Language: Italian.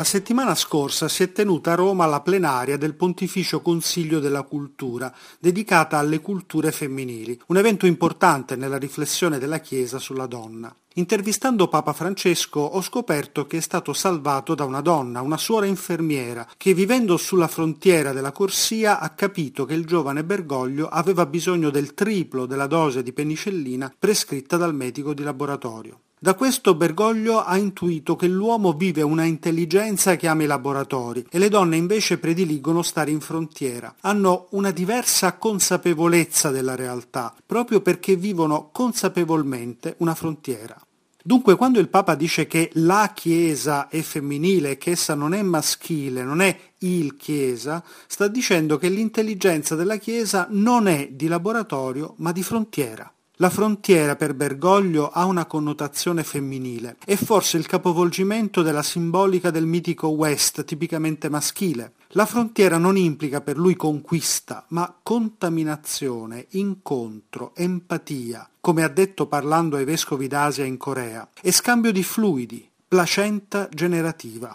La settimana scorsa si è tenuta a Roma la plenaria del Pontificio Consiglio della Cultura, dedicata alle culture femminili, un evento importante nella riflessione della Chiesa sulla donna. Intervistando Papa Francesco ho scoperto che è stato salvato da una donna, una suora infermiera, che vivendo sulla frontiera della corsia ha capito che il giovane Bergoglio aveva bisogno del triplo della dose di penicillina prescritta dal medico di laboratorio. Da questo Bergoglio ha intuito che l'uomo vive una intelligenza che ama i laboratori e le donne invece prediligono stare in frontiera. Hanno una diversa consapevolezza della realtà, proprio perché vivono consapevolmente una frontiera. Dunque quando il Papa dice che la Chiesa è femminile che essa non è maschile, non è il Chiesa, sta dicendo che l'intelligenza della Chiesa non è di laboratorio ma di frontiera. La frontiera per Bergoglio ha una connotazione femminile, è forse il capovolgimento della simbolica del mitico West tipicamente maschile. La frontiera non implica per lui conquista, ma contaminazione, incontro, empatia, come ha detto parlando ai vescovi d'Asia in Corea, e scambio di fluidi, placenta generativa.